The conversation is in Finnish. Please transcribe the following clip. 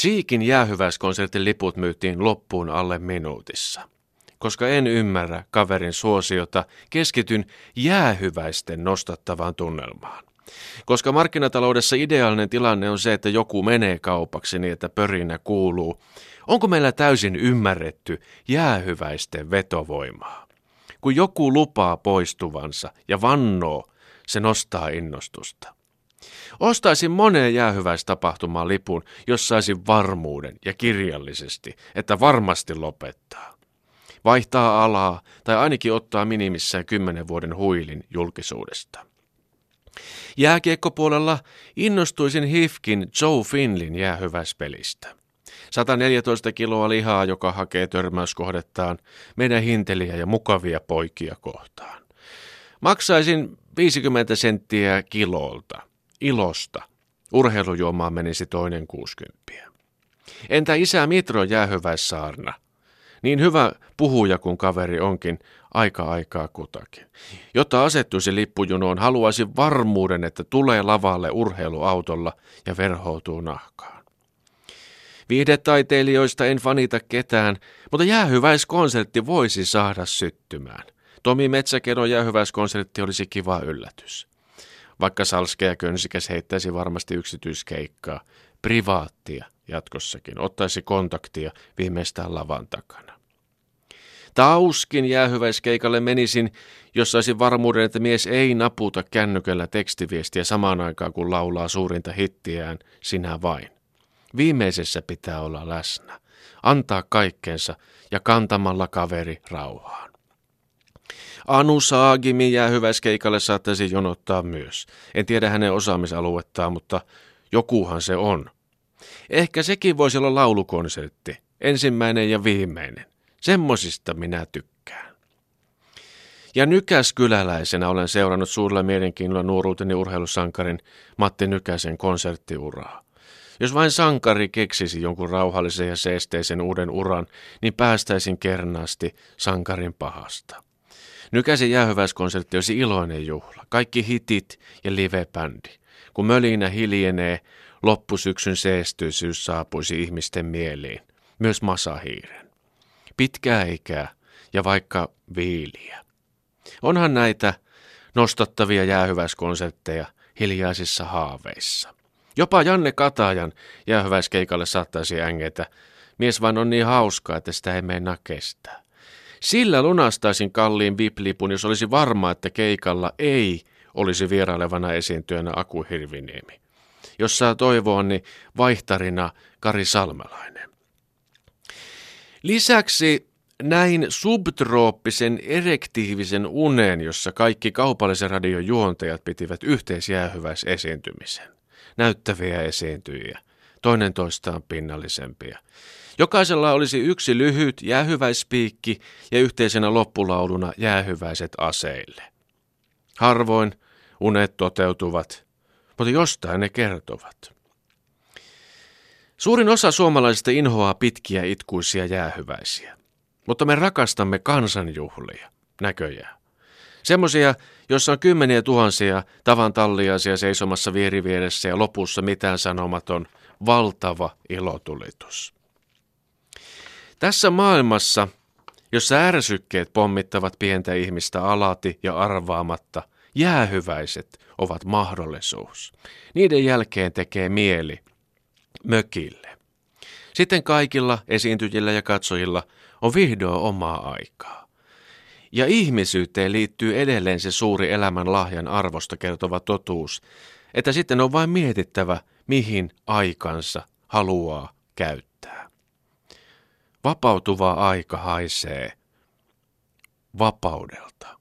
Cheekin jäähyväiskonsertin liput myytiin loppuun alle minuutissa. Koska en ymmärrä kaverin suosiota, keskityn jäähyväisten nostattavaan tunnelmaan. Koska markkinataloudessa ideaalinen tilanne on se, että joku menee kaupaksi niin, että pörinä kuuluu, onko meillä täysin ymmärretty jäähyväisten vetovoimaa? Kun joku lupaa poistuvansa ja vannoo, se nostaa innostusta. Ostaisin moneen jäähyväistapahtumaan lipun, jos saisin varmuuden ja kirjallisesti, että varmasti lopettaa. Vaihtaa alaa tai ainakin ottaa minimissään kymmenen vuoden huilin julkisuudesta. Jääkiekkopuolella innostuisin Hifkin Joe Finlin jäähyväispelistä. 114 kiloa lihaa, joka hakee törmäyskohdettaan meidän hinteliä ja mukavia poikia kohtaan. Maksaisin 50 senttiä kilolta, ilosta. Urheilujuomaan menisi toinen 60. Entä isä Mitro jäähyväissaarna? Niin hyvä puhuja kuin kaveri onkin, aika aikaa kutakin. Jotta asettuisi lippujunoon, haluaisin varmuuden, että tulee lavalle urheiluautolla ja verhoutuu nahkaan. Viihdetaiteilijoista en fanita ketään, mutta jäähyväiskonsertti voisi saada syttymään. Tomi Metsäkedon jäähyväiskonsertti olisi kiva yllätys. Vaikka Salske ja Könsikäs heittäisi varmasti yksityiskeikkaa, privaattia jatkossakin, ottaisi kontaktia viimeistään lavan takana. Tauskin jäähyväiskeikalle menisin, jos saisin varmuuden, että mies ei naputa kännykällä tekstiviestiä samaan aikaan, kun laulaa suurinta hittiään, sinä vain. Viimeisessä pitää olla läsnä, antaa kaikkensa ja kantamalla kaveri rauhaan. Anu Saagimi jäähyväiskeikalle saattaisi jonottaa myös. En tiedä hänen osaamisaluettaan, mutta jokuhan se on. Ehkä sekin voisi olla laulukonsertti, ensimmäinen ja viimeinen. Semmosista minä tykkään. Ja Nykäskyläläisenä olen seurannut suurella mielenkiinnolla nuoruuteni urheilusankarin Matti Nykäsen konserttiuraa. Jos vain sankari keksisi jonkun rauhallisen ja seesteisen uuden uran, niin päästäisin kernaasti sankarin pahasta. Nykäisen jäähyväiskonsertti olisi iloinen juhla. Kaikki hitit ja live-bändi. Kun mölinä hiljenee, loppusyksyn seestyisyys saapuisi ihmisten mieliin. Myös masahiiren pitkää ikää ja vaikka viiliä. Onhan näitä nostattavia jäähyväiskonsertteja hiljaisissa haaveissa. Jopa Janne Katajan jäähyväiskeikalle saattaisi ängetä. Mies vain on niin hauskaa, että sitä ei meinaa kestää. Sillä lunastaisin kalliin viplipun, jos olisi varma, että keikalla ei olisi vierailevana esiintyjänä Aku Hirviniemi. Jos saa toivoa, niin vaihtarina Kari Salmelainen. Lisäksi näin subtrooppisen erektiivisen unen, jossa kaikki kaupallisen radion juontajat pitivät yhteisjäähyväisesiintymisen. Näyttäviä esiintyjiä, toinen toistaan pinnallisempia. Jokaisella olisi yksi lyhyt jäähyväispiikki ja yhteisenä loppulauluna jäähyväiset aseille. Harvoin unet toteutuvat, mutta jostain ne kertovat. Suurin osa suomalaisista inhoaa pitkiä itkuisia jäähyväisiä, mutta me rakastamme kansanjuhlia, näköjään. Semmoisia, joissa on kymmeniä tuhansia tavan talliaisia seisomassa vierivieressä ja lopussa mitään sanomaton, valtava ilotulitus. Tässä maailmassa, jossa ärsykkeet pommittavat pientä ihmistä alati ja arvaamatta, jäähyväiset ovat mahdollisuus. Niiden jälkeen tekee mieli mökille. Sitten kaikilla esiintyjillä ja katsojilla on vihdoin omaa aikaa. Ja ihmisyyteen liittyy edelleen se suuri elämän lahjan arvosta kertova totuus, että sitten on vain mietittävä, mihin aikansa haluaa käyttää. Vapautuva aika haisee vapaudelta.